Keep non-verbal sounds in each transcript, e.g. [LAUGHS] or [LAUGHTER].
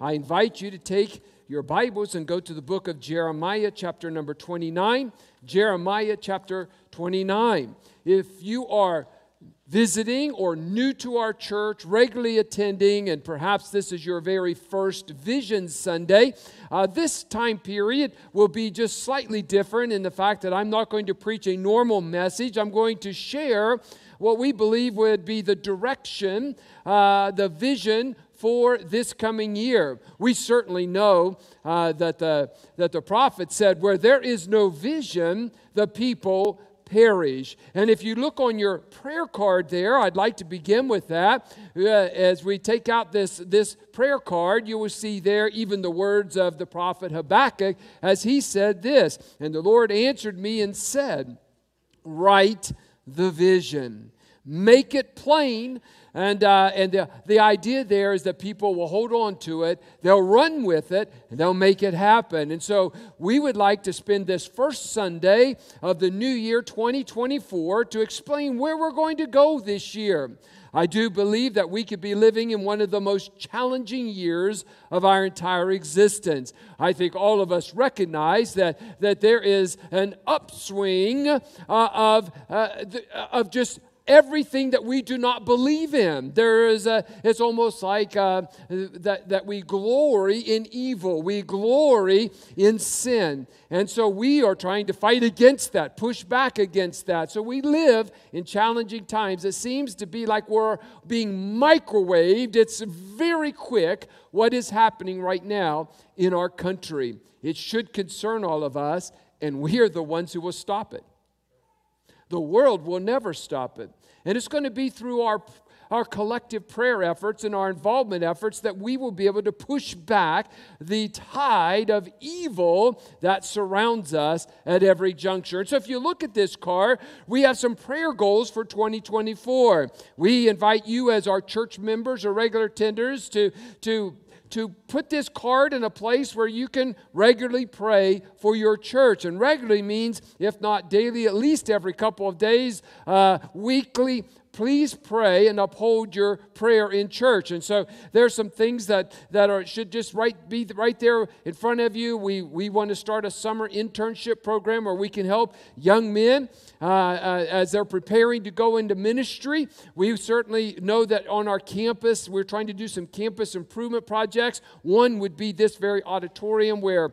I invite you to take your Bibles and go to the book of Jeremiah, chapter number 29. Jeremiah, chapter 29. If you are visiting or new to our church, regularly attending, and perhaps this is your very first Vision Sunday, uh, this time period will be just slightly different in the fact that I'm not going to preach a normal message. I'm going to share what we believe would be the direction, uh, the vision for this coming year. We certainly know uh, that, the, that the prophet said, Where there is no vision, the people perish. And if you look on your prayer card there, I'd like to begin with that. Uh, as we take out this, this prayer card, you will see there even the words of the prophet Habakkuk as he said this And the Lord answered me and said, Write the vision, make it plain and, uh, and the, the idea there is that people will hold on to it, they'll run with it, and they'll make it happen. And so we would like to spend this first Sunday of the new year 2024 to explain where we're going to go this year. I do believe that we could be living in one of the most challenging years of our entire existence. I think all of us recognize that, that there is an upswing uh, of, uh, of just everything that we do not believe in. There is a, it's almost like uh, that, that we glory in evil, we glory in sin. And so we are trying to fight against that, push back against that. So we live in challenging times. It seems to be like we're being microwaved, it's very quick what is happening right now in our country. It should concern all of us, and we are the ones who will stop it. The world will never stop it. And it's going to be through our, our collective prayer efforts and our involvement efforts that we will be able to push back the tide of evil that surrounds us at every juncture. And so, if you look at this card, we have some prayer goals for 2024. We invite you, as our church members or regular tenders, to, to to put this card in a place where you can regularly pray for your church. And regularly means, if not daily, at least every couple of days, uh, weekly please pray and uphold your prayer in church. And so there's some things that, that are, should just right, be right there in front of you. We, we want to start a summer internship program where we can help young men uh, uh, as they're preparing to go into ministry. We certainly know that on our campus, we're trying to do some campus improvement projects. One would be this very auditorium where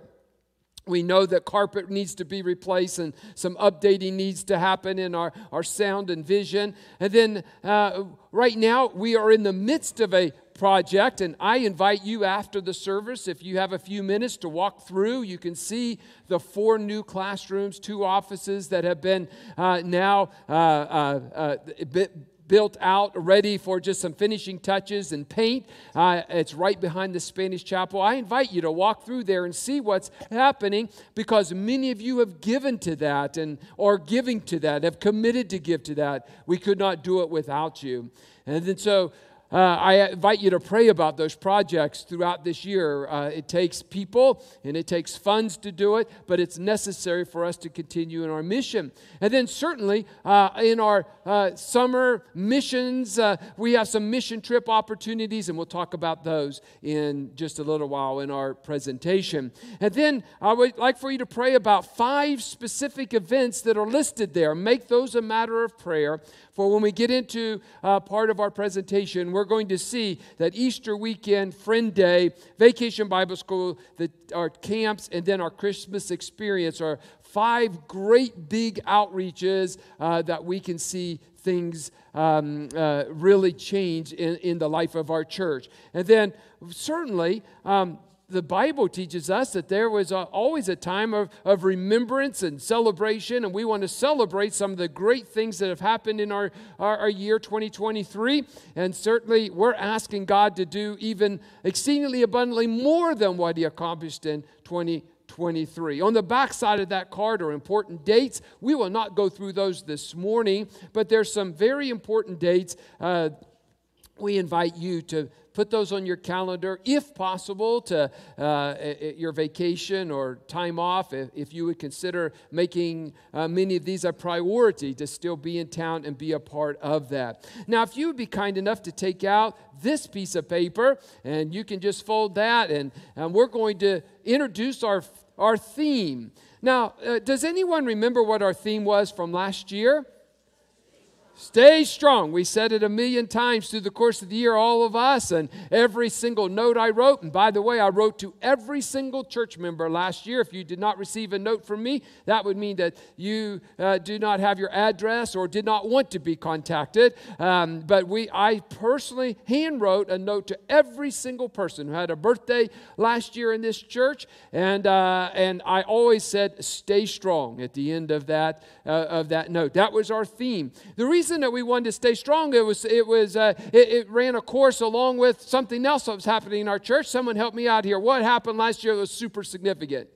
we know that carpet needs to be replaced and some updating needs to happen in our, our sound and vision. And then uh, right now, we are in the midst of a project, and I invite you after the service, if you have a few minutes to walk through, you can see the four new classrooms, two offices that have been uh, now. Uh, uh, uh built out, ready for just some finishing touches and paint. Uh, it's right behind the Spanish chapel. I invite you to walk through there and see what's happening because many of you have given to that and are giving to that, have committed to give to that. We could not do it without you. And then so uh, I invite you to pray about those projects throughout this year. Uh, it takes people and it takes funds to do it, but it's necessary for us to continue in our mission. And then, certainly, uh, in our uh, summer missions, uh, we have some mission trip opportunities, and we'll talk about those in just a little while in our presentation. And then, I would like for you to pray about five specific events that are listed there. Make those a matter of prayer for when we get into uh, part of our presentation, we're going to see that Easter weekend, Friend Day, Vacation Bible School, the, our camps, and then our Christmas experience are five great big outreaches uh, that we can see things um, uh, really change in, in the life of our church. And then, certainly, um, the Bible teaches us that there was a, always a time of, of remembrance and celebration, and we want to celebrate some of the great things that have happened in our, our, our, year 2023. And certainly, we're asking God to do even exceedingly abundantly more than what He accomplished in 2023. On the back side of that card are important dates. We will not go through those this morning, but there's some very important dates. Uh, we invite you to put those on your calendar, if possible, to uh, your vacation or time off, if, if you would consider making uh, many of these a priority to still be in town and be a part of that. Now, if you would be kind enough to take out this piece of paper, and you can just fold that, and, and we're going to introduce our, our theme. Now, uh, does anyone remember what our theme was from last year? Stay strong. We said it a million times through the course of the year, all of us, and every single note I wrote. And by the way, I wrote to every single church member last year. If you did not receive a note from me, that would mean that you uh, do not have your address or did not want to be contacted. Um, but we, I personally hand wrote a note to every single person who had a birthday last year in this church, and uh, and I always said, "Stay strong." At the end of that uh, of that note, that was our theme. The reason reason that we wanted to stay strong, it was, it, was uh, it, it, ran a course along with something else that was happening in our church. Someone help me out here. What happened last year was super significant?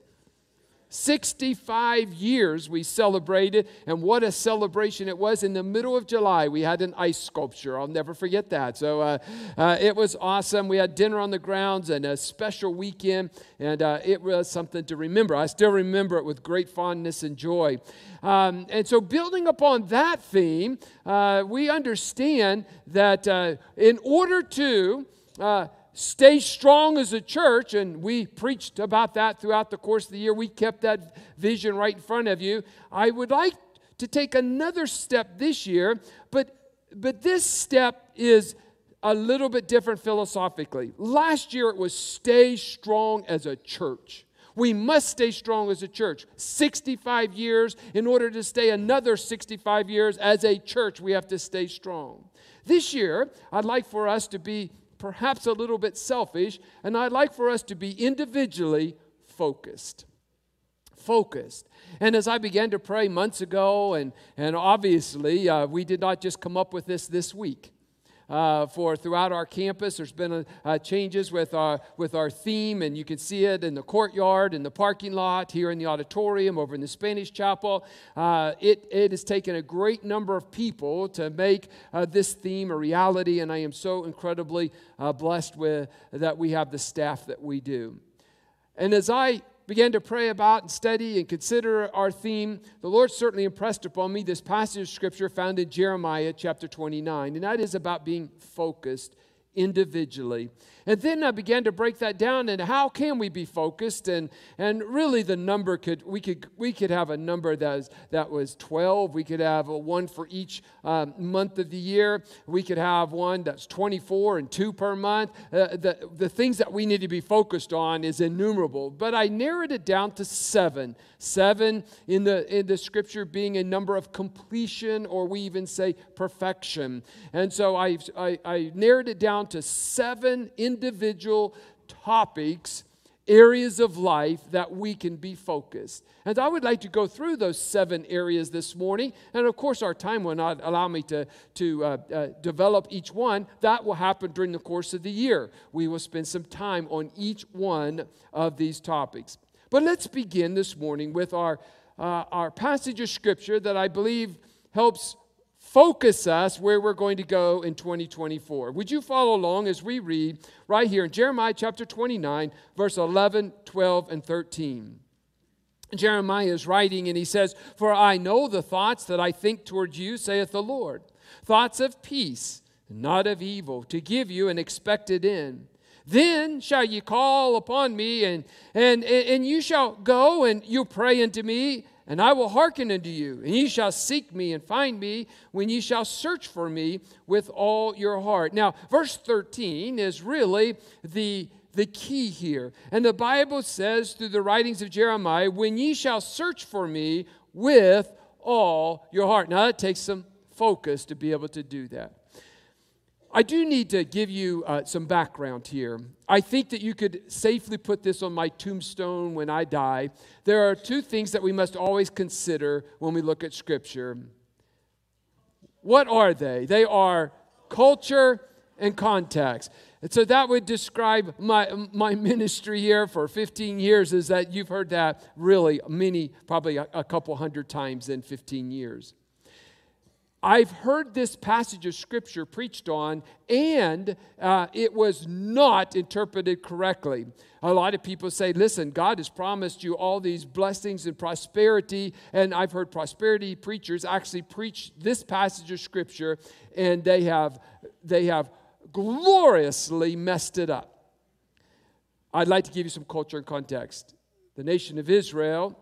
65 years we celebrated, and what a celebration it was. In the middle of July, we had an ice sculpture. I'll never forget that. So uh, uh, it was awesome. We had dinner on the grounds and a special weekend, and uh, it was something to remember. I still remember it with great fondness and joy. Um, and so, building upon that theme, uh, we understand that uh, in order to uh, stay strong as a church, and we preached about that throughout the course of the year. We kept that vision right in front of you. I would like to take another step this year, but, but this step is a little bit different philosophically. Last year it was stay strong as a church. We must stay strong as a church. 65 years, in order to stay another 65 years as a church, we have to stay strong. This year, I'd like for us to be perhaps a little bit selfish, and I'd like for us to be individually focused. Focused. And as I began to pray months ago, and, and obviously uh, we did not just come up with this this week uh, for throughout our campus. There's been a, a changes with our, with our theme, and you can see it in the courtyard, in the parking lot, here in the auditorium, over in the Spanish chapel. Uh, it, it has taken a great number of people to make uh, this theme a reality, and I am so incredibly uh, blessed with that we have the staff that we do. And as I began to pray about and study and consider our theme, the Lord certainly impressed upon me this passage of scripture found in Jeremiah chapter 29, and that is about being focused individually. And then I began to break that down and how can we be focused? And, and really the number could, we could, we could have a number that was, that was 12. We could have a one for each um, month of the year. We could have one that's 24 and two per month. Uh, the, the things that we need to be focused on is innumerable. But I narrowed it down to seven. Seven in the, in the scripture being a number of completion or we even say perfection. And so I, I, I narrowed it down to seven individual topics, areas of life that we can be focused. And I would like to go through those seven areas this morning. And of course, our time will not allow me to, to uh, uh, develop each one. That will happen during the course of the year. We will spend some time on each one of these topics. But let's begin this morning with our, uh, our passage of scripture that I believe helps focus us where we're going to go in 2024. Would you follow along as we read right here in Jeremiah chapter 29, verse 11, 12, and 13? Jeremiah is writing and he says, For I know the thoughts that I think towards you, saith the Lord, thoughts of peace, not of evil, to give you an expected end. Then shall ye call upon me, and, and, and you shall go and you pray unto me, and I will hearken unto you, and ye shall seek me and find me when ye shall search for me with all your heart. Now, verse 13 is really the the key here. And the Bible says through the writings of Jeremiah, when ye shall search for me with all your heart. Now, that takes some focus to be able to do that. I do need to give you uh, some background here. I think that you could safely put this on my tombstone when I die. There are two things that we must always consider when we look at Scripture. What are they? They are culture and context. And so that would describe my, my ministry here for 15 years, is that you've heard that really many, probably a, a couple hundred times in 15 years. I've heard this passage of scripture preached on, and uh, it was not interpreted correctly. A lot of people say, listen, God has promised you all these blessings and prosperity. And I've heard prosperity preachers actually preach this passage of scripture, and they have, they have gloriously messed it up. I'd like to give you some culture and context. The nation of Israel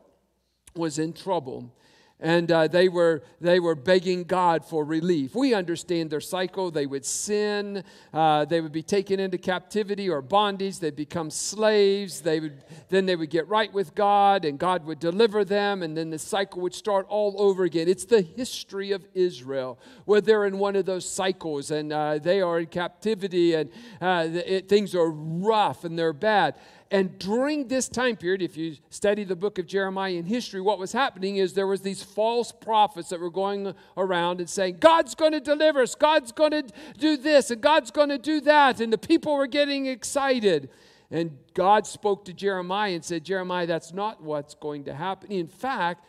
was in trouble and uh, they were they were begging God for relief. We understand their cycle. They would sin. Uh, they would be taken into captivity or bondage. They'd become slaves. They would then they would get right with God, and God would deliver them, and then the cycle would start all over again. It's the history of Israel, where they're in one of those cycles, and uh, they are in captivity, and uh, it, things are rough and they're bad. And during this time period, if you study the book of Jeremiah in history, what was happening is there was these false prophets that were going around and saying, God's going to deliver us, God's going to do this, and God's going to do that. And the people were getting excited. And God spoke to Jeremiah and said, Jeremiah, that's not what's going to happen. In fact,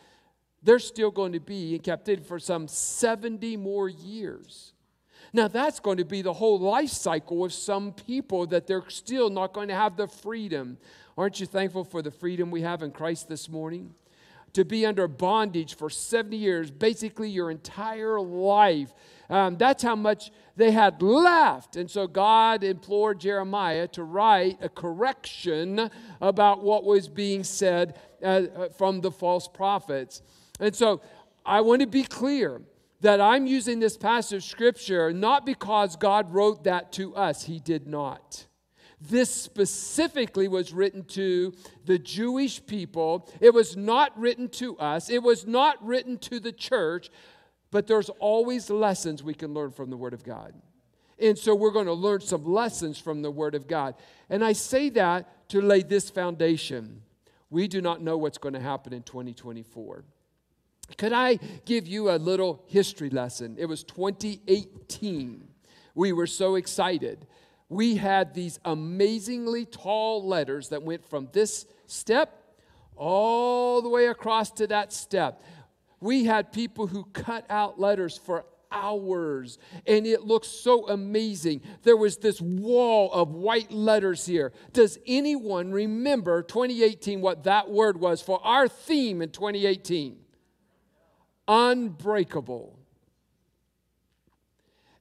they're still going to be in captivity for some 70 more years. Now, that's going to be the whole life cycle of some people that they're still not going to have the freedom. Aren't you thankful for the freedom we have in Christ this morning? To be under bondage for 70 years, basically your entire life. Um, that's how much they had left. And so God implored Jeremiah to write a correction about what was being said uh, from the false prophets. And so I want to be clear that I'm using this passage of scripture not because God wrote that to us, He did not. This specifically was written to the Jewish people. It was not written to us, it was not written to the church, but there's always lessons we can learn from the Word of God. And so we're going to learn some lessons from the Word of God. And I say that to lay this foundation. We do not know what's going to happen in 2024. Could I give you a little history lesson? It was 2018. We were so excited. We had these amazingly tall letters that went from this step all the way across to that step. We had people who cut out letters for hours and it looked so amazing. There was this wall of white letters here. Does anyone remember 2018 what that word was for our theme in 2018? Unbreakable.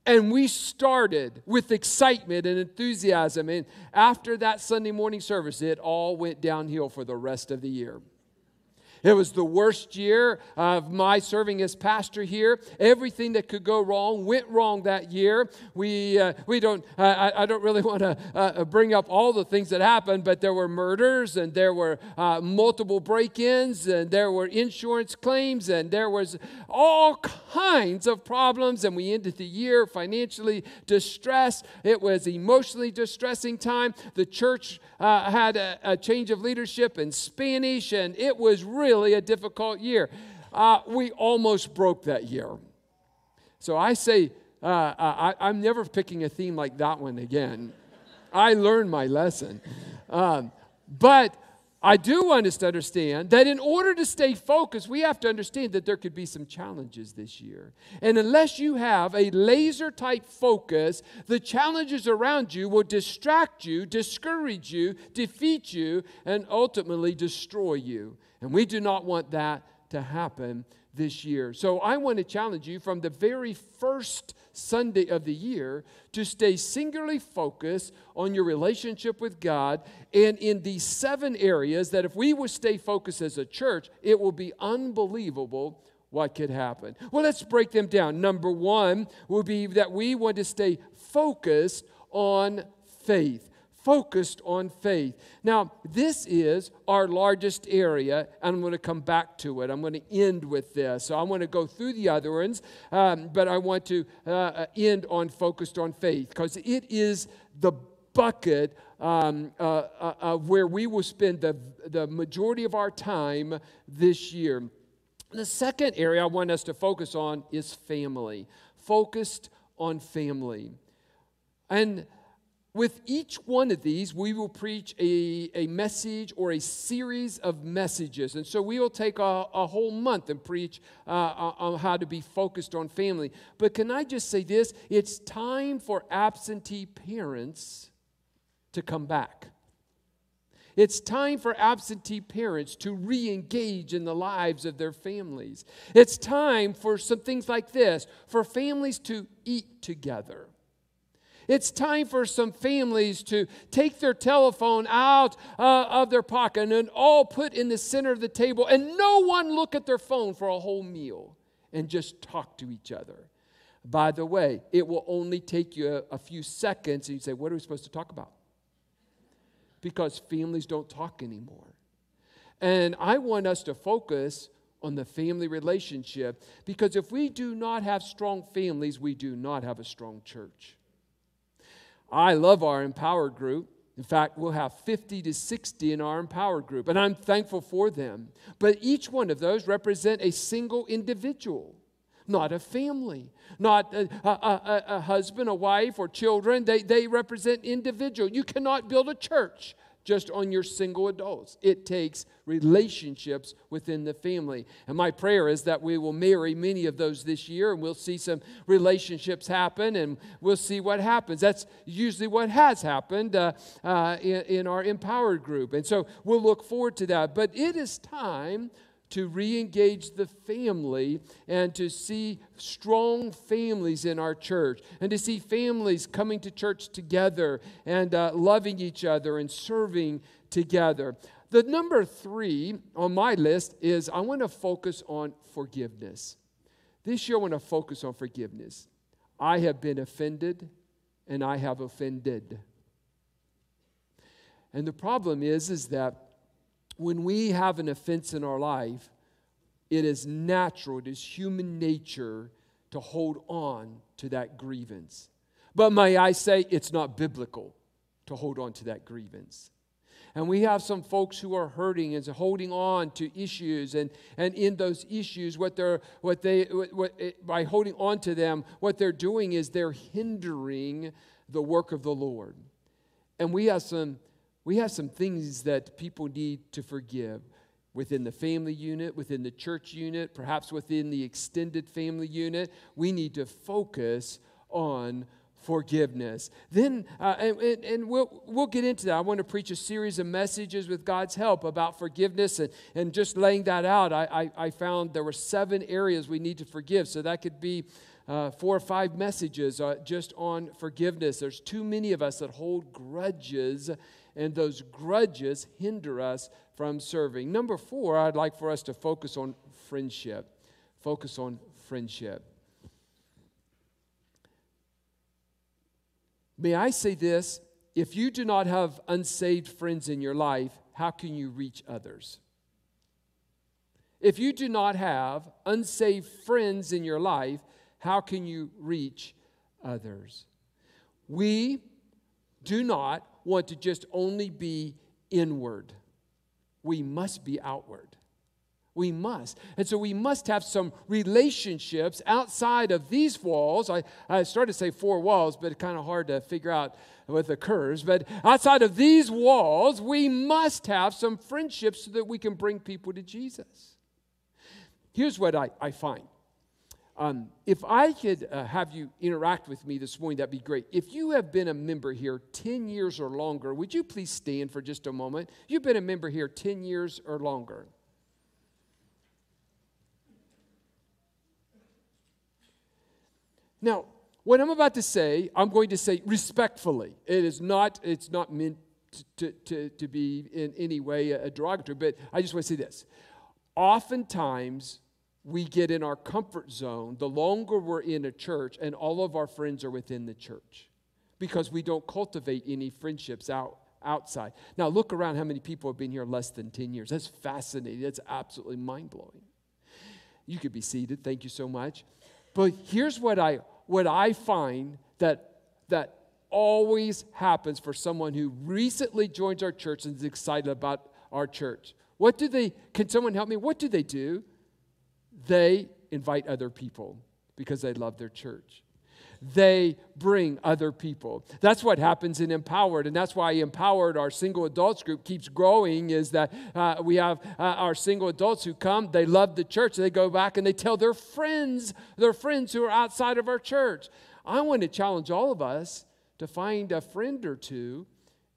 And we started with excitement and enthusiasm. And after that Sunday morning service, it all went downhill for the rest of the year. It was the worst year of my serving as pastor here. Everything that could go wrong went wrong that year. We, uh, we don't, I, I, don't really want to uh, uh, bring up all the things that happened, but there were murders and there were uh, multiple break ins and there were insurance claims and there was all kinds of problems. And we ended the year financially distressed. It was emotionally distressing time. The church uh, had a, a change of leadership in Spanish and it was really really a difficult year. Uh, we almost broke that year. So I say, uh, uh I, am never picking a theme like that one again. I learned my lesson. Um, but I do want us to understand that in order to stay focused, we have to understand that there could be some challenges this year. And unless you have a laser type focus, the challenges around you will distract you, discourage you, defeat you, and ultimately destroy you. And we do not want that to happen this year. So I want to challenge you from the very first Sunday of the year to stay singularly focused on your relationship with God and in these seven areas that if we would stay focused as a church, it will be unbelievable what could happen. Well, let's break them down. Number one will be that we want to stay focused on faith focused on faith. Now, this is our largest area, and I'm going to come back to it. I'm going to end with this. So I want to go through the other ones, um, but I want to uh, end on focused on faith because it is the bucket um, uh, uh, uh, where we will spend the, the majority of our time this year. The second area I want us to focus on is family. Focused on family. And with each one of these, we will preach a, a message or a series of messages. And so we will take a, a whole month and preach uh, on how to be focused on family. But can I just say this? It's time for absentee parents to come back. It's time for absentee parents to re engage in the lives of their families. It's time for some things like this for families to eat together. It's time for some families to take their telephone out uh, of their pocket and all put in the center of the table and no one look at their phone for a whole meal and just talk to each other. By the way, it will only take you a, a few seconds and you say, What are we supposed to talk about? because families don't talk anymore. And I want us to focus on the family relationship because if we do not have strong families, we do not have a strong church. I love our empowered group. In fact, we'll have 50 to 60 in our empowered group, and I'm thankful for them. But each one of those represent a single individual not a family, not a, a, a, a husband, a wife, or children. They, they represent individual. You cannot build a church just on your single adults. It takes relationships within the family. And my prayer is that we will marry many of those this year and we'll see some relationships happen and we'll see what happens. That's usually what has happened uh, uh, in, in our empowered group. And so we'll look forward to that. But it is time to re engage the family and to see strong families in our church and to see families coming to church together and uh, loving each other and serving together. The number three on my list is I want to focus on forgiveness. This year, I want to focus on forgiveness. I have been offended and I have offended. And the problem is, is that when we have an offense in our life, it is natural, it is human nature to hold on to that grievance. But may I say, it's not biblical to hold on to that grievance. And we have some folks who are hurting and holding on to issues, and, and in those issues, what they're what they what, what, eh, by holding on to them, what they're doing is they're hindering the work of the Lord. And we have some we have some things that people need to forgive within the family unit, within the church unit, perhaps within the extended family unit. We need to focus on forgiveness. Then, uh, and, and, we'll, we'll get into that. I want to preach a series of messages with God's help about forgiveness and, and just laying that out. I, I, I found there were seven areas we need to forgive. So that could be uh, four or five messages uh, just on forgiveness. There's too many of us that hold grudges and those grudges hinder us from serving. Number four, I'd like for us to focus on friendship. Focus on friendship. May I say this? If you do not have unsaved friends in your life, how can you reach others? If you do not have unsaved friends in your life, how can you reach others? We do not want to just only be inward. We must be outward. We must. And so we must have some relationships outside of these walls. I, I started to say four walls, but it's kind of hard to figure out with the curves. But outside of these walls, we must have some friendships so that we can bring people to Jesus. Here's what I, I find um, if I could uh, have you interact with me this morning, that'd be great. If you have been a member here 10 years or longer, would you please stand for just a moment? You've been a member here 10 years or longer. Now, what I'm about to say, I'm going to say respectfully. It is not, it's not meant to, to, to be in any way a derogatory, but I just want to say this. Oftentimes, we get in our comfort zone the longer we're in a church and all of our friends are within the church. because we don't cultivate any friendships out outside. Now look around how many people have been here less than 10 years. That's fascinating. That's absolutely mind-blowing. You could be seated. Thank you so much. But here's what I what I find that that always happens for someone who recently joins our church and is excited about our church. What do they can someone help me? What do they do? They invite other people because they love their church they bring other people. That's what happens in Empowered, and that's why Empowered, our single adults group, keeps growing. Is that uh, we have uh, our single adults who come, they love the church, they go back and they tell their friends, their friends who are outside of our church. I want to challenge all of us to find a friend or two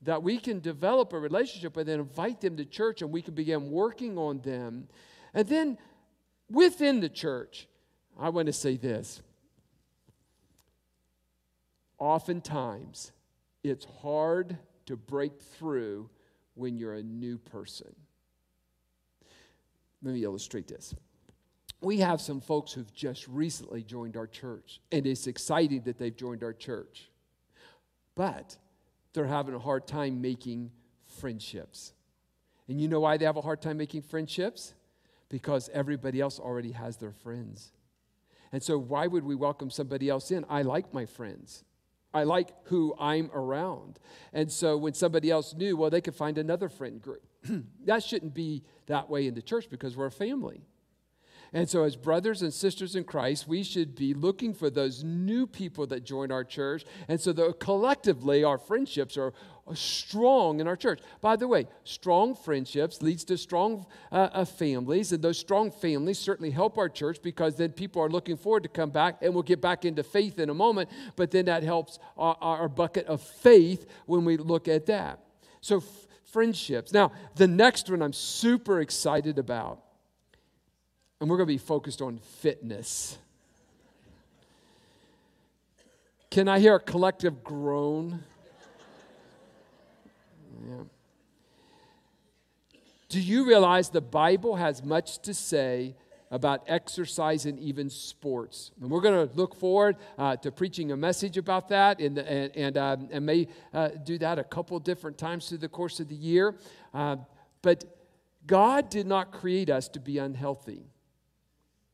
that we can develop a relationship with and invite them to church and we can begin working on them. And then within the church, I want to say this oftentimes it's hard to break through when you're a new person. Let me illustrate this. We have some folks who've just recently joined our church, and it's exciting that they've joined our church. But they're having a hard time making friendships. And you know why they have a hard time making friendships? Because everybody else already has their friends. And so, why would we welcome somebody else in? I like my friends. I like who I'm around. And so when somebody else knew, well, they could find another friend group. [CLEARS THROAT] that shouldn't be that way in the church because we're a family. And so, as brothers and sisters in Christ, we should be looking for those new people that join our church. And so, that collectively, our friendships are, strong in our church. By the way, strong friendships leads to strong uh, uh, families, and those strong families certainly help our church because then people are looking forward to come back, and we'll get back into faith in a moment. But then that helps our, our bucket of faith when we look at that. So, f- friendships. Now, the next one I'm super excited about and we're going to be focused on fitness. Can I hear a collective groan? Yeah. Do you realize the Bible has much to say about exercise and even sports? And we're going to look forward uh, to preaching a message about that and, and, and, um, and may uh, do that a couple different times through the course of the year. Uh, but God did not create us to be unhealthy.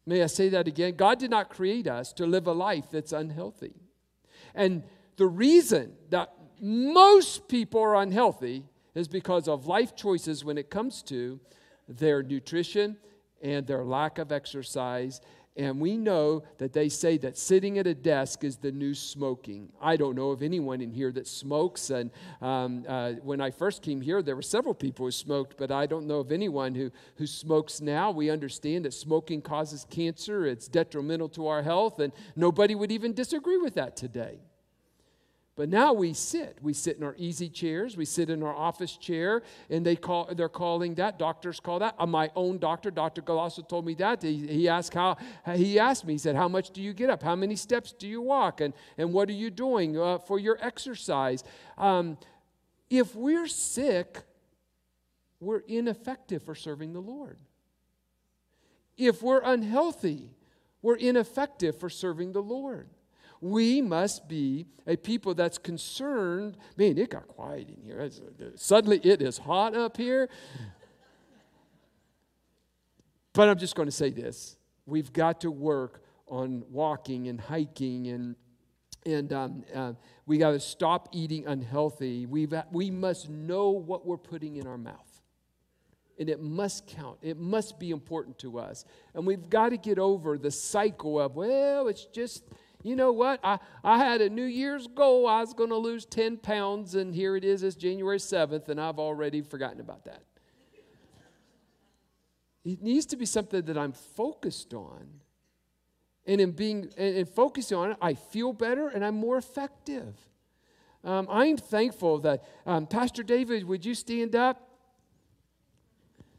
May I say that again? God did not create us to live a life that's unhealthy. And the reason that most people are unhealthy is because of life choices when it comes to their nutrition and their lack of exercise and we know that they say that sitting at a desk is the new smoking. I don't know of anyone in here that smokes. And um, uh, when I first came here, there were several people who smoked, but I don't know of anyone who, who smokes now. We understand that smoking causes cancer, it's detrimental to our health, and nobody would even disagree with that today. But now we sit. We sit in our easy chairs. We sit in our office chair, and they call, they're calling that, doctors call that. Uh, my own doctor, Dr. Galasso, told me that. He, he, asked how, he asked me, he said, How much do you get up? How many steps do you walk? And, and what are you doing uh, for your exercise? Um, if we're sick, we're ineffective for serving the Lord. If we're unhealthy, we're ineffective for serving the Lord. We must be a people that's concerned. Man, it got quiet in here. Suddenly it is hot up here. But I'm just going to say this we've got to work on walking and hiking and and um, uh, we got to stop eating unhealthy. We've, we must know what we're putting in our mouth. And it must count. It must be important to us. And we've got to get over the cycle of, well, it's just, you know what? I, I had a New Year's goal. I was going to lose 10 pounds, and here it is. It's January 7th, and I've already forgotten about that. It needs to be something that I'm focused on. And in being and, focusing on it, I feel better and I'm more effective. Um, I'm thankful that um, Pastor David, would you stand up?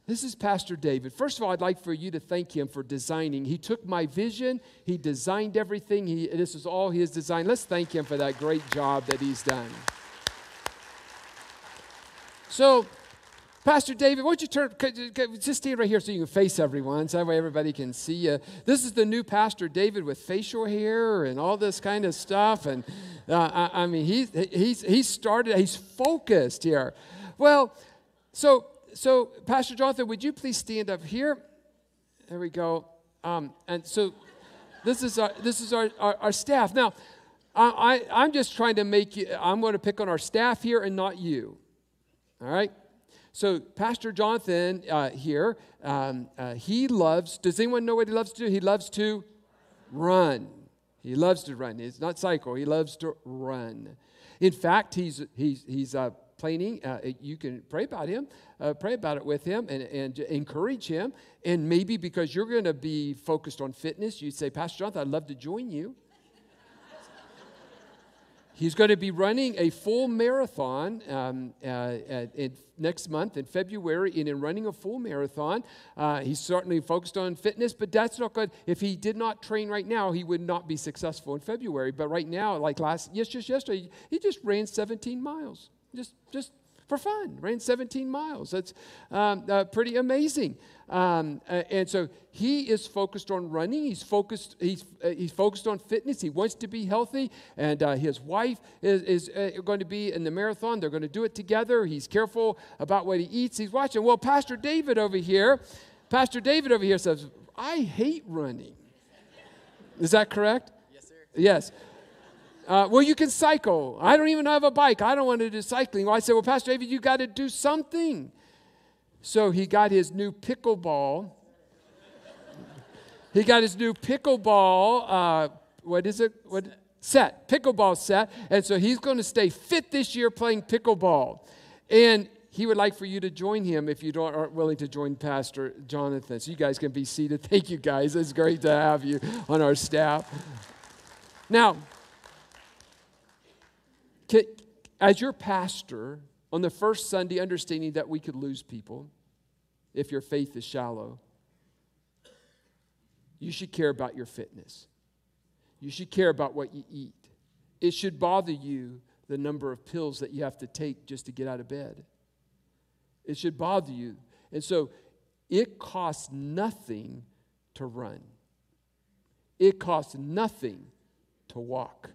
This is Pastor David. First of all, I'd like for you to thank him for designing. He took my vision, he designed everything. He, this is all his design. Let's thank him for that great job that he's done. So, Pastor David, why don't you turn, just stand right here so you can face everyone, so that way everybody can see you. This is the new Pastor David with facial hair and all this kind of stuff. And Uh, I, I, mean, he's, he's, he's started, he's focused here. Well, so, so Pastor Jonathan, would you please stand up here? There we go. Um, and so this is our, this is our, our, our staff. Now, I, I, I'm just trying to make you, I'm going to pick on our staff here and not you. All right? So, Pastor Jonathan uh, here, um, uh, he loves, does anyone know what he loves to do? He loves to run. He loves to run. It's not cycle, he loves to run. In fact, he's, he's, he's uh, planning, uh, you can pray about him, uh, pray about it with him, and, and encourage him. And maybe because you're going to be focused on fitness, you'd say, Pastor Jonathan, I'd love to join you. [LAUGHS] He's going to be running a full marathon um, uh, next month in February. And in running a full marathon, uh, he's certainly focused on fitness, but that's not good. If he did not train right now, he would not be successful in February. But right now, like last, yes, just yesterday, he just ran 17 miles. Just, just for fun, ran 17 miles. That's um, uh, pretty amazing. Um, uh, and so he is focused on running. He's focused. He's uh, he's focused on fitness. He wants to be healthy. And uh, his wife is, is uh, going to be in the marathon. They're going to do it together. He's careful about what he eats. He's watching. Well, Pastor David over here, Pastor David over here says, "I hate running." Is that correct? Yes, sir. Yes. Uh, well, you can cycle. I don't even have a bike. I don't want to do cycling. Well, I said, Well, Pastor David, you got to do something. So he got his new pickleball. he got his new pickleball. Uh, what is it? What set? Pickleball set. And so he's going to stay fit this year playing pickleball. And he would like for you to join him if you don't, aren't willing to join Pastor Jonathan. So you guys can be seated. [LAUGHS] Thank you, guys. It's great to have you on our staff. Now, as your pastor, on the first Sunday, understanding that we could lose people if your faith is shallow, you should care about your fitness. You should care about what you eat. It should bother you the number of pills that you have to take just to get out of bed. It should bother you. And so it costs nothing to run, it costs nothing to walk.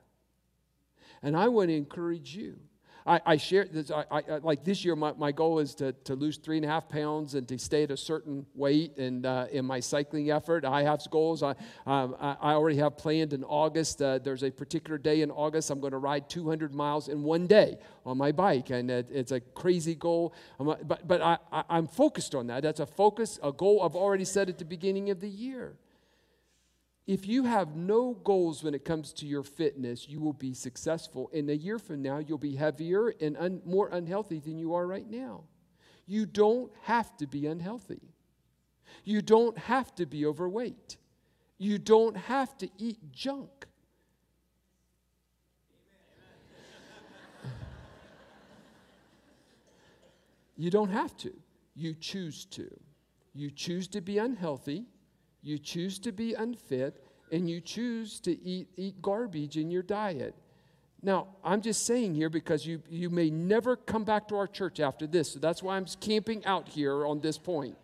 And I want to encourage you. I, I share this, I, I, like this year, my, my goal is to, to lose three and a half pounds and to stay at a certain weight. And uh, in my cycling effort, I have goals. I, um, I already have planned in August. Uh, there's a particular day in August I'm going to ride 200 miles in one day on my bike. And it, it's a crazy goal. I'm, but but I, I, I'm focused on that. That's a focus, a goal I've already set at the beginning of the year. If you have no goals when it comes to your fitness, you will be successful. In a year from now, you'll be heavier and un- more unhealthy than you are right now. You don't have to be unhealthy. You don't have to be overweight. You don't have to eat junk. You don't have to. You choose to. You choose to be unhealthy you choose to be unfit, and you choose to eat, eat garbage in your diet. Now, I'm just saying here because you, you may never come back to our church after this. So that's why I'm camping out here on this point.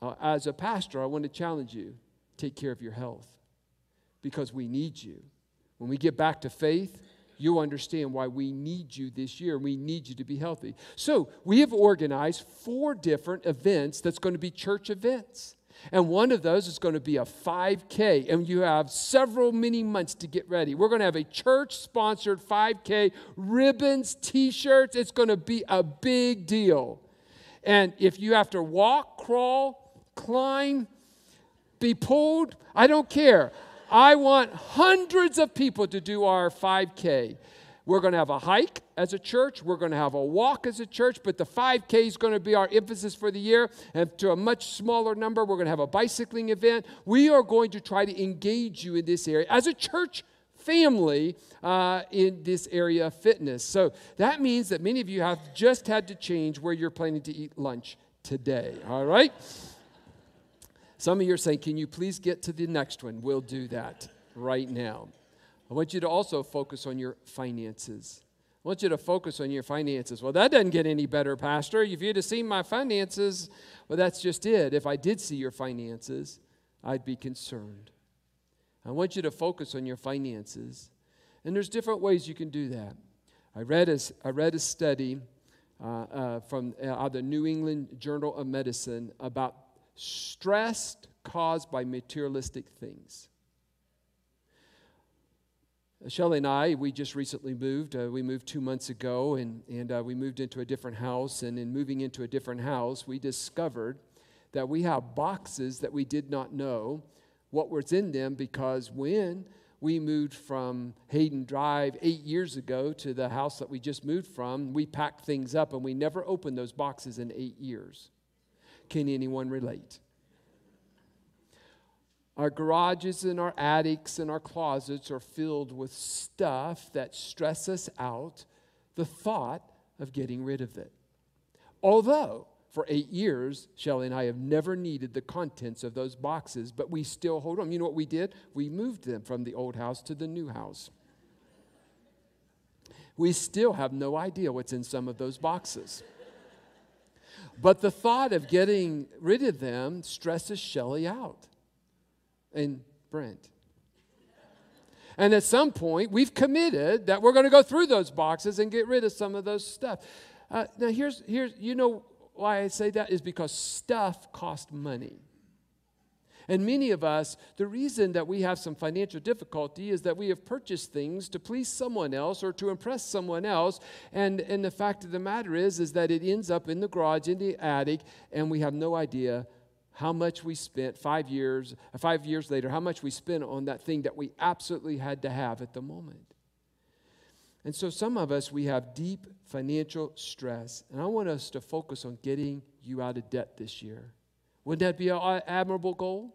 Uh, as a pastor, I want to challenge you take care of your health because we need you. When we get back to faith, you'll understand why we need you this year. We need you to be healthy. So, we have organized four different events that's going to be church events. And one of those is going to be a 5K, and you have several many months to get ready. We're going to have a church sponsored 5K, ribbons, t shirts. It's going to be a big deal. And if you have to walk, crawl, climb, be pulled, I don't care. I want hundreds of people to do our 5K. We're going to have a hike as a church. We're going to have a walk as a church, but the 5K is going to be our emphasis for the year. And to a much smaller number, we're going to have a bicycling event. We are going to try to engage you in this area as a church family uh, in this area of fitness. So that means that many of you have just had to change where you're planning to eat lunch today. All right? Some of you are saying, Can you please get to the next one? We'll do that right now. I want you to also focus on your finances. I want you to focus on your finances. Well, that doesn't get any better, Pastor. If you'd have seen my finances, well, that's just it. If I did see your finances, I'd be concerned. I want you to focus on your finances. And there's different ways you can do that. I read a, I read a study uh, uh, from uh, the New England Journal of Medicine about stress caused by materialistic things. Shelly and I, we just recently moved. Uh, we moved two months ago, and, and uh, we moved into a different house. And in moving into a different house, we discovered that we have boxes that we did not know what was in them because when we moved from Hayden Drive eight years ago to the house that we just moved from, we packed things up and we never opened those boxes in eight years. Can anyone relate? Our garages and our attics and our closets are filled with stuff that stress us out, the thought of getting rid of it. Although, for eight years, Shelly and I have never needed the contents of those boxes, but we still hold them. You know what we did? We moved them from the old house to the new house. We still have no idea what's in some of those boxes. But the thought of getting rid of them stresses Shelly out and Brent. And at some point, we've committed that we're going to go through those boxes and get rid of some of those stuff. Uh, now, here's, here's, you know why I say that is because stuff costs money. And many of us, the reason that we have some financial difficulty is that we have purchased things to please someone else or to impress someone else. And, and the fact of the matter is, is that it ends up in the garage, in the attic, and we have no idea how much we spent five years, five years later, how much we spent on that thing that we absolutely had to have at the moment. And so some of us, we have deep financial stress. And I want us to focus on getting you out of debt this year. Wouldn't that be an admirable goal?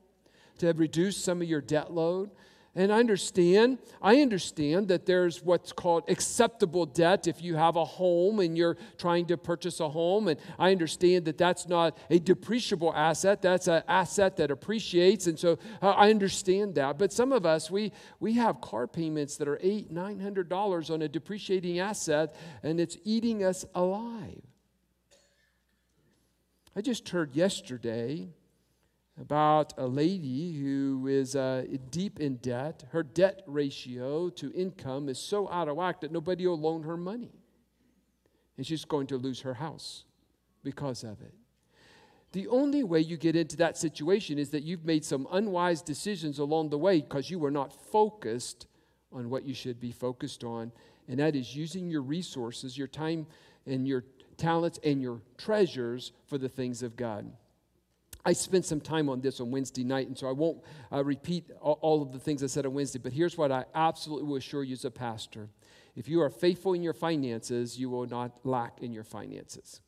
To reduce some of your debt load? And I understand, I understand that there's what's called acceptable debt if you have a home and you're trying to purchase a home. And I understand that that's not a depreciable asset, that's an asset that appreciates. And so uh, I understand that. But some of us, we, we have car payments that are eight, nine hundred dollars on a depreciating asset, and it's eating us alive. I just heard yesterday about a lady who is uh, deep in debt. Her debt ratio to income is so out of whack that nobody will loan her money. And she's going to lose her house because of it. The only way you get into that situation is that you've made some unwise decisions along the way because you were not focused on what you should be focused on, and that is using your resources, your time, and your talents and your treasures for the things of God. I spent some time on this on Wednesday night, and so I won't uh, repeat all, of the things I said on Wednesday, but here's what I absolutely will assure you as a pastor. If you are faithful in your finances, you will not lack in your finances.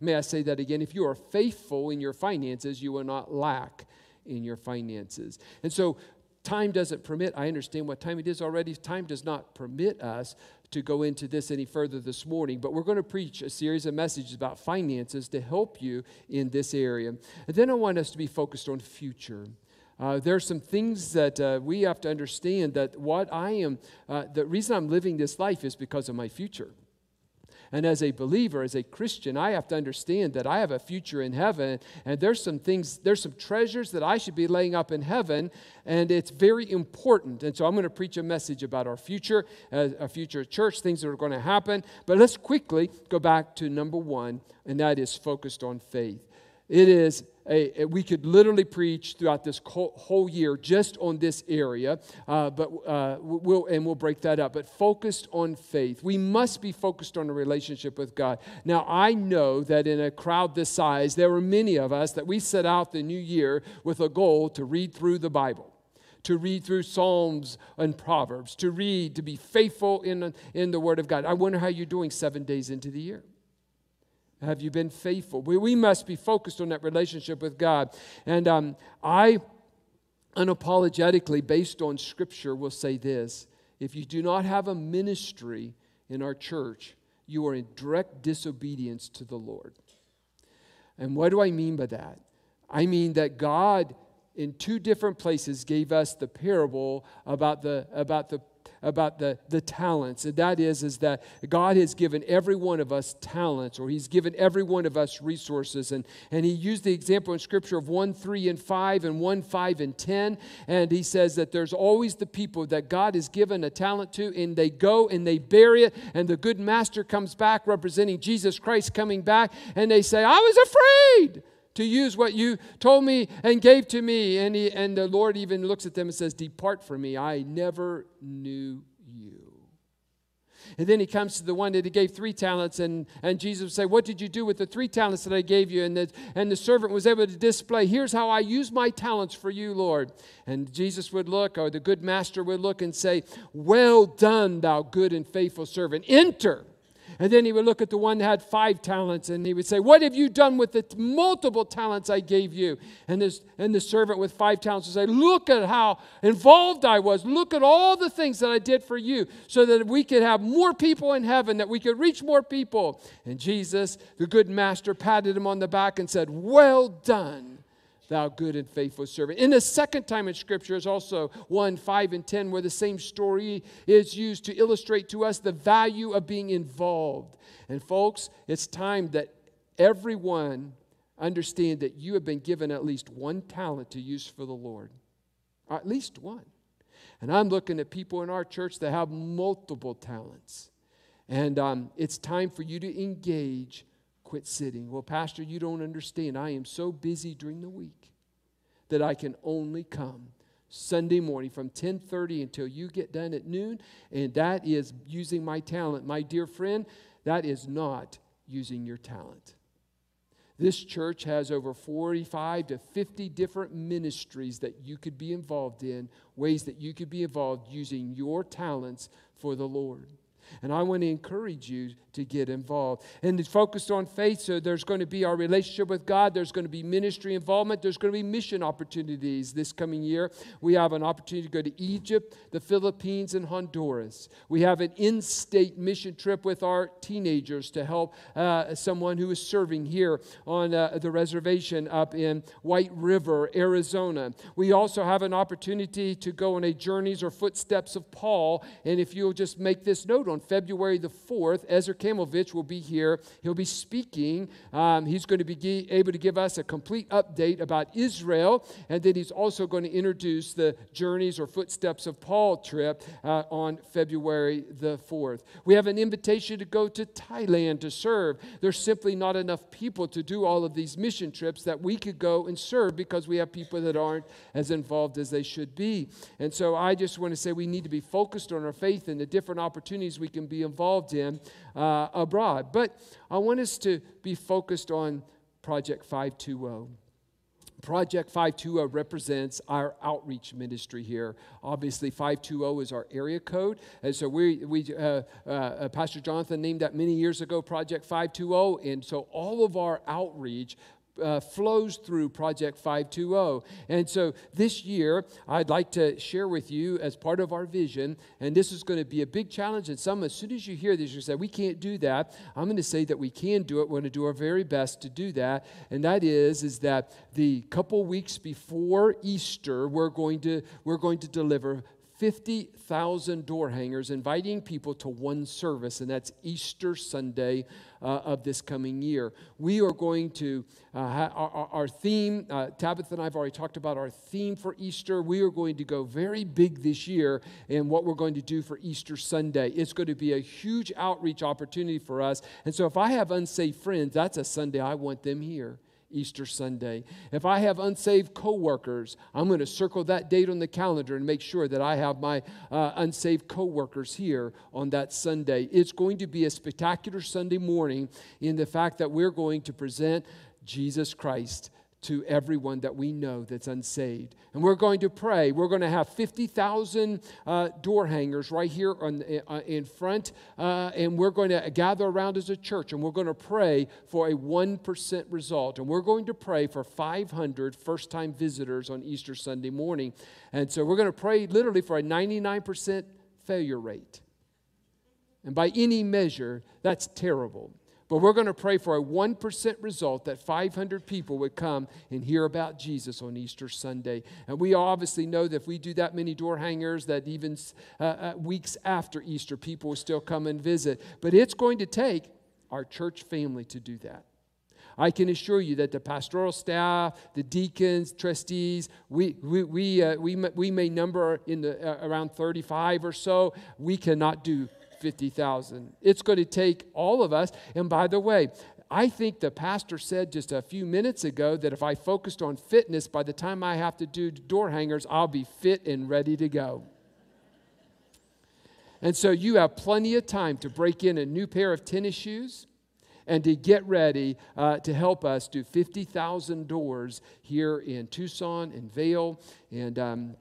May I say that again? If you are faithful in your finances, you will not lack in your finances. And so time doesn't permit, I understand what time it is already. Time does not permit us to go into this any further this morning, but we're going to preach a series of messages about finances to help you in this area. And then I want us to be focused on future. Uh, there are some things that uh, we have to understand that what I am, uh, the reason I'm living this life is because of my future. And as a believer, as a Christian, I have to understand that I have a future in heaven. And there's some things, there's some treasures that I should be laying up in heaven. And it's very important. And so I'm going to preach a message about our future, uh, our future church, things that are going to happen. But let's quickly go back to number one, and that is focused on faith. It is a, we could literally preach throughout this whole year just on this area, uh, but uh, we'll and we'll break that up. But focused on faith, we must be focused on a relationship with God. Now, I know that in a crowd this size, there were many of us that we set out the new year with a goal to read through the Bible to read through Psalms and Proverbs, to read, to be faithful in, in the Word of God. I wonder how you're doing seven days into the year. Have you been faithful? We, we must be focused on that relationship with God. And um, I, unapologetically, based on Scripture, will say this if you do not have a ministry in our church, you are in direct disobedience to the Lord. And what do I mean by that? I mean that God in two different places gave us the parable about the, about the about the, the talents. And that is, is that God has given every one of us talents, or He's given every one of us resources. And, and He used the example in Scripture of 1, 3, and 5, and 1, 5, and 10. And He says that there's always the people that God has given a talent to, and they go and they bury it, and the good master comes back representing Jesus Christ coming back, and they say, I was afraid to use what you told me and gave to me. And, he, and the Lord even looks at them and says, Depart from me, I never knew you. And then he comes to the one that he gave three talents, and, and Jesus would say, What did you do with the three talents that I gave you? And the, and the servant was able to display, Here's how I use my talents for you, Lord. And Jesus would look, or the good master would look and say, Well done, thou good and faithful servant. Enter and then he would look at the one that had five talents and he would say, What have you done with the multiple talents I gave you? And, this, and the servant with five talents would say, Look at how involved I was. Look at all the things that I did for you so that we could have more people in heaven, that we could reach more people. And Jesus, the good master, patted him on the back and said, Well done thou good and faithful servant. In the second time in Scripture is also 1, 5, and 10, where the same story is used to illustrate to us the value of being involved. And folks, it's time that everyone understand that you have been given at least one talent to use for the Lord. At least one. And I'm looking at people in our church that have multiple talents. And um, it's time for you to engage quit sitting. Well, Pastor, you don't understand. I am so busy during the week that I can only come Sunday morning from 10:30 until you get done at noon, and that is using my talent. My dear friend, that is not using your talent. This church has over 45 to 50 different ministries that you could be involved in, ways that you could be involved using your talents for the Lord. And I want to encourage you to get involved. And it's focused on faith, so there's going to be our relationship with God, there's going to be ministry involvement, there's going to be mission opportunities this coming year. We have an opportunity to go to Egypt, the Philippines, and Honduras. We have an in state mission trip with our teenagers to help uh, someone who is serving here on uh, the reservation up in White River, Arizona. We also have an opportunity to go on a journeys or footsteps of Paul. And if you'll just make this note on February the 4th, Ezra Kamovich will be here. He'll be speaking. Um, he's going to be able to give us a complete update about Israel, and then he's also going to introduce the Journeys or Footsteps of Paul trip uh, on February the 4th. We have an invitation to go to Thailand to serve. There's simply not enough people to do all of these mission trips that we could go and serve because we have people that aren't as involved as they should be. And so I just want to say we need to be focused on our faith and the different opportunities we can be involved in uh, abroad. But I want us to be focused on Project 520. Project 520 represents our outreach ministry here. Obviously, 520 is our area code. And so we, we uh, uh, Pastor Jonathan named that many years ago, Project 520. And so all of our outreach uh, flows through Project 520. And so this year, I'd like to share with you as part of our vision, and this is going to be a big challenge. And some, as soon as you hear this, you say, We can't do that. I'm going to say that we can do it. We're going to do our very best to do that. And that is, is that the couple weeks before Easter, we're going to, we're going to deliver 50,000 door hangers, inviting people to one service, and that's Easter Sunday uh, of this coming year. We are going to, uh, our, our, theme, uh, Tabitha and I have already talked about our theme for Easter. We are going to go very big this year in what we're going to do for Easter Sunday. It's going to be a huge outreach opportunity for us. And so if I have unsaved friends, that's a Sunday I want them here. Easter Sunday. If I have unsaved coworkers, I'm going to circle that date on the calendar and make sure that I have my uh, unsaved coworkers here on that Sunday. It's going to be a spectacular Sunday morning in the fact that we're going to present Jesus Christ to everyone that we know that's unsaved. And we're going to pray. We're going to have 50,000 uh, door hangers right here on, uh, in front, uh, and we're going to gather around as a church, and we're going to pray for a 1% result. And we're going to pray for 500 first time visitors on Easter Sunday morning. And so we're going to pray literally for a 99% failure rate. And by any measure, that's terrible. But we're going to pray for a 1% result that 500 people would come and hear about Jesus on Easter Sunday. And we obviously know that if we do that many door hangers, that even uh, uh, weeks after Easter, people will still come and visit. But it's going to take our church family to do that. I can assure you that the pastoral staff, the deacons, trustees, we, we, we, uh, we, we may number in the, uh, around 35 or so. We cannot do 50,000. It's going to take all of us. And by the way, I think the pastor said just a few minutes ago that if I focused on fitness, by the time I have to do door hangers, I'll be fit and ready to go. And so you have plenty of time to break in a new pair of tennis shoes and to get ready uh, to help us do 50,000 doors here in Tucson and Vail and um,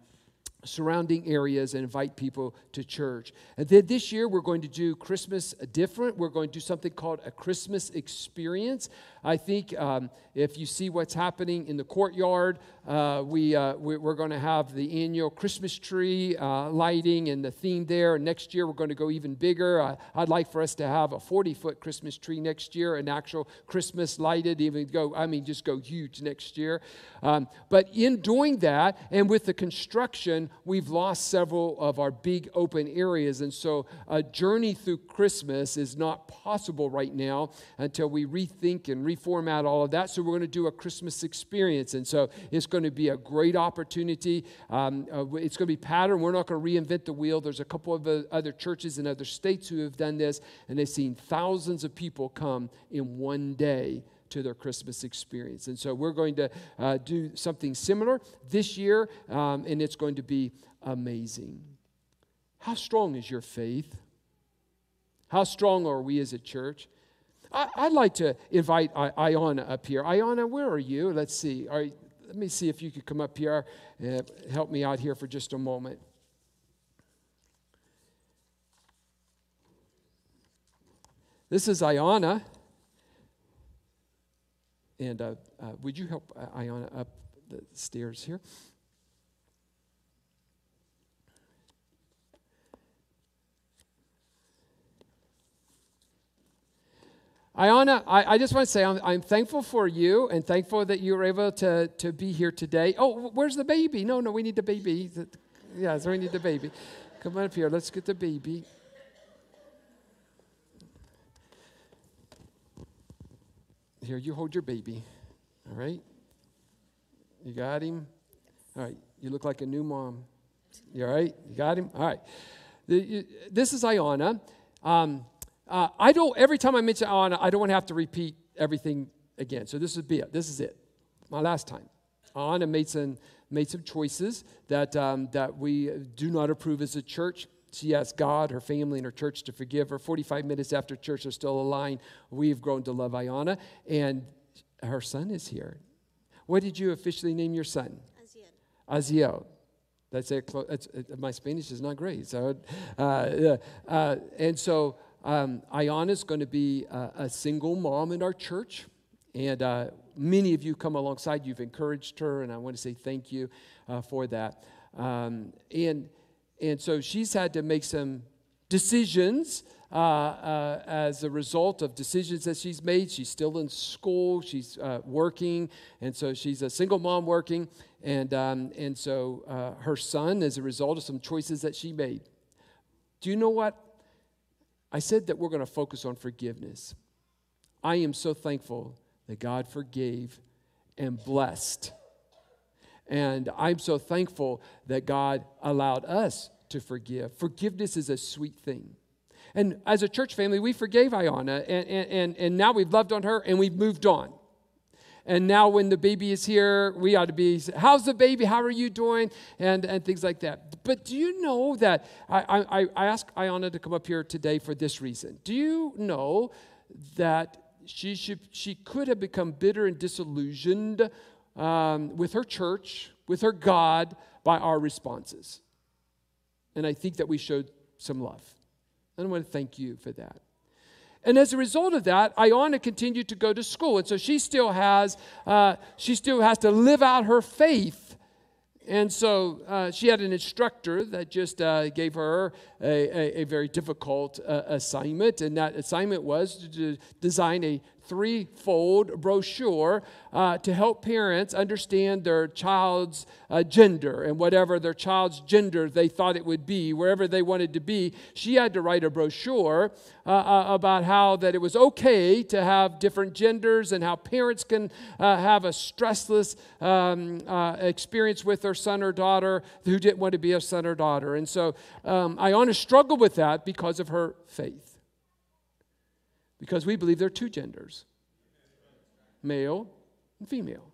surrounding areas and invite people to church. And then this year we're going to do Christmas different. We're going to do something called a Christmas experience. I think um, if you see what's happening in the courtyard, uh, we, uh, we, are going to have the annual Christmas tree uh, lighting and the theme there. Next year we're going to go even bigger. I'd like for us to have a 40 foot Christmas tree next year, an actual Christmas lighted, even go, I mean, just go huge next year. Um, but in doing that and with the construction, we've lost several of our big open areas. And so a journey through Christmas is not possible right now until we rethink and reformat all of that. So we're going to do a Christmas experience. And so it's going to be a great opportunity. Um, uh, it's going to be pattern. We're not going to reinvent the wheel. There's a couple of uh, other churches in other states who have done this, and they've seen thousands of people come in one day to their Christmas experience. And so we're going to uh, do something similar this year, um, and it's going to be amazing. How strong is your faith? How strong are we as a church? I, would like to invite Iona up here. Iona, where are you? Let's see. Are, let me see if you could come up here and help me out here for just a moment. This is Iona. And uh, uh, would you help uh, Iona up the stairs here? Iona, I, I, just want to say I'm, I'm, thankful for you and thankful that you were able to, to be here today. Oh, where's the baby? No, no, we need the baby. Yeah, so we need the baby. Come on up here. Let's get the baby. Here, you hold your baby. All right? You got him? All right. You look like a new mom. You all right? You got him? All right. This is Iona. Um, uh, I don't, every time I mention Anna, I don't want to have to repeat everything again. So this would be it. This is it. My last time. Anna made some, made some choices that, um, that we do not approve as a church. She asked God, her family, and her church to forgive her. 45 minutes after church, there's still a line. We've grown to love Ayana, and her son is here. What did you officially name your son? Aziel. Aziel. That's it. That's, my Spanish is not great. So, uh, uh, and so um, is going to be a, a, single mom in our church. And uh, many of you come alongside, you've encouraged her, and I want to say thank you uh, for that. Um, and, and so she's had to make some decisions uh, uh, as a result of decisions that she's made. She's still in school, she's uh, working, and so she's a single mom working. And, um, and so uh, her son, as a result of some choices that she made. Do you know what I said that we're going to focus on forgiveness. I am so thankful that God forgave and blessed. And I'm so thankful that God allowed us to forgive. Forgiveness is a sweet thing. And as a church family, we forgave Ayana, and, and, and now we've loved on her and we've moved on. And now, when the baby is here, we ought to be, how's the baby? How are you doing? And, and things like that. But do you know that I, I, I asked Ayana to come up here today for this reason? Do you know that she, should, she could have become bitter and disillusioned um, with her church, with her God, by our responses? And I think that we showed some love. And I want to thank you for that. And as a result of that, Iona continued to go to school. And so she still has, uh, she still has to live out her faith and so uh, she had an instructor that just uh, gave her a, a, a very difficult uh, assignment, and that assignment was to design a threefold brochure uh, to help parents understand their child's uh, gender and whatever their child's gender they thought it would be, wherever they wanted to be. She had to write a brochure uh, uh about how that it was okay to have different genders and how parents can uh, have a stressless um, uh, experience with their son or daughter who didn't want to be a son or daughter. And so um, honestly struggled with that because of her faith because we believe there are two genders male and female.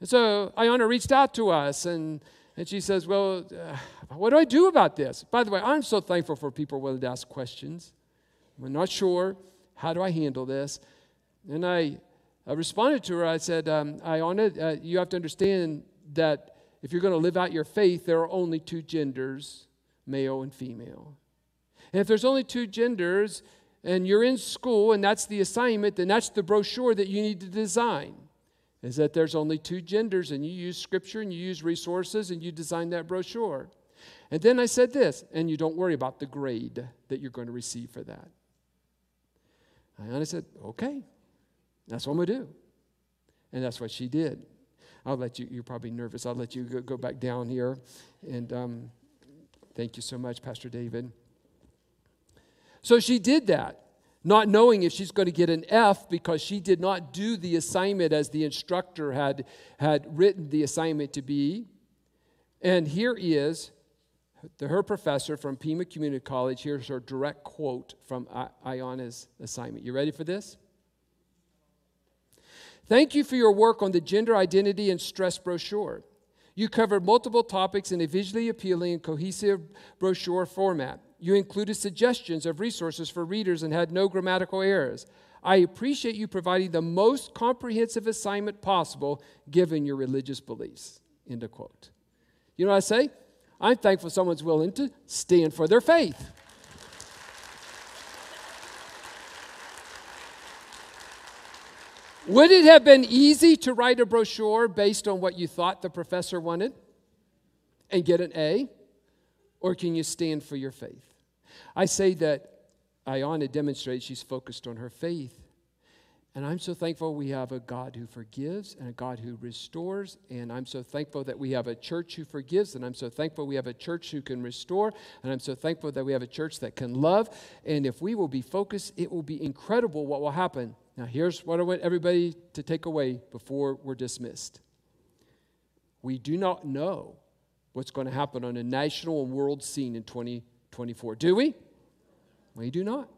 And so Iona reached out to us and, and she says, Well, uh, what do I do about this? By the way, I'm so thankful for people willing to ask questions. I'm not sure. How do I handle this? And I, I responded to her. I said, um, Iona, uh, you have to understand that if you're going to live out your faith, there are only two genders male and female. And if there's only two genders, and you're in school and that's the assignment, then that's the brochure that you need to design. Is that there's only two genders and you use scripture and you use resources and you design that brochure. And then I said this, and you don't worry about the grade that you're going to receive for that. And I said, okay, that's what I'm going to do. And that's what she did. I'll let you, you're probably nervous. I'll let you go, go back down here. And um, thank you so much, Pastor David. So she did that, not knowing if she's going to get an F because she did not do the assignment as the instructor had, had written the assignment to be. And here is her professor from Pima Community College. Here's her direct quote from Iona's assignment. You ready for this? Thank you for your work on the gender identity and stress brochure. You covered multiple topics in a visually appealing and cohesive brochure format. You included suggestions of resources for readers and had no grammatical errors. I appreciate you providing the most comprehensive assignment possible given your religious beliefs. End of quote. You know what I say? I'm thankful someone's willing to stand for their faith. Would it have been easy to write a brochure based on what you thought the professor wanted and get an A? Or can you stand for your faith? I say that Iona demonstrates she's focused on her faith. And I'm so thankful we have a God who forgives and a God who restores. And I'm so thankful that we have a church who forgives. And I'm so thankful we have a church who can restore. And I'm so thankful that we have a church that can love. And if we will be focused, it will be incredible what will happen. Now, here's what I want everybody to take away before we're dismissed. We do not know what's going to happen on a national and world scene in 2024, do we? We do not.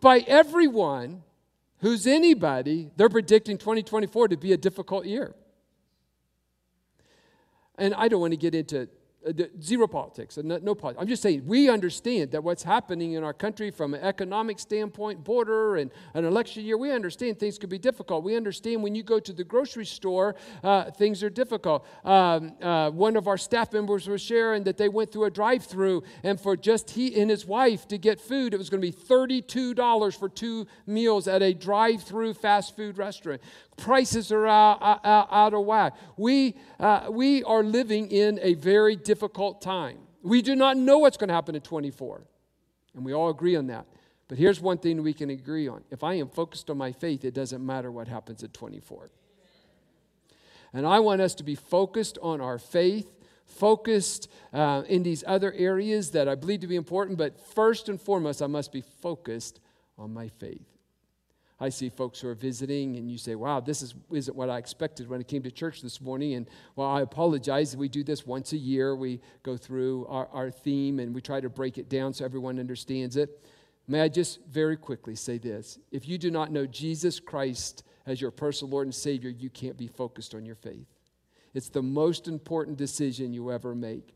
By everyone who's anybody, they're predicting 2024 to be a difficult year. And I don't want to get into uh, zero politics, no, no politics. I'm just saying we understand that what's happening in our country from an economic standpoint, border and an election year, we understand things could be difficult. We understand when you go to the grocery store, uh, things are difficult. Um, uh, one of our staff members was sharing that they went through a drive-through, and for just he and his wife to get food, it was going to be $32 for two meals at a drive-through fast food restaurant prices are out, out, out of whack. We, uh, we are living in a very difficult time. We do not know what's going to happen in 24, and we all agree on that. But here's one thing we can agree on if I am focused on my faith, it doesn't matter what happens at 24. And I want us to be focused on our faith, focused uh, in these other areas that I believe to be important, but first and foremost, I must be focused on my faith. I see folks who are visiting, and you say, Wow, this is, isn't what I expected when I came to church this morning. And well, I apologize. We do this once a year. We go through our, our theme and we try to break it down so everyone understands it. May I just very quickly say this? If you do not know Jesus Christ as your personal Lord and Savior, you can't be focused on your faith. It's the most important decision you ever make.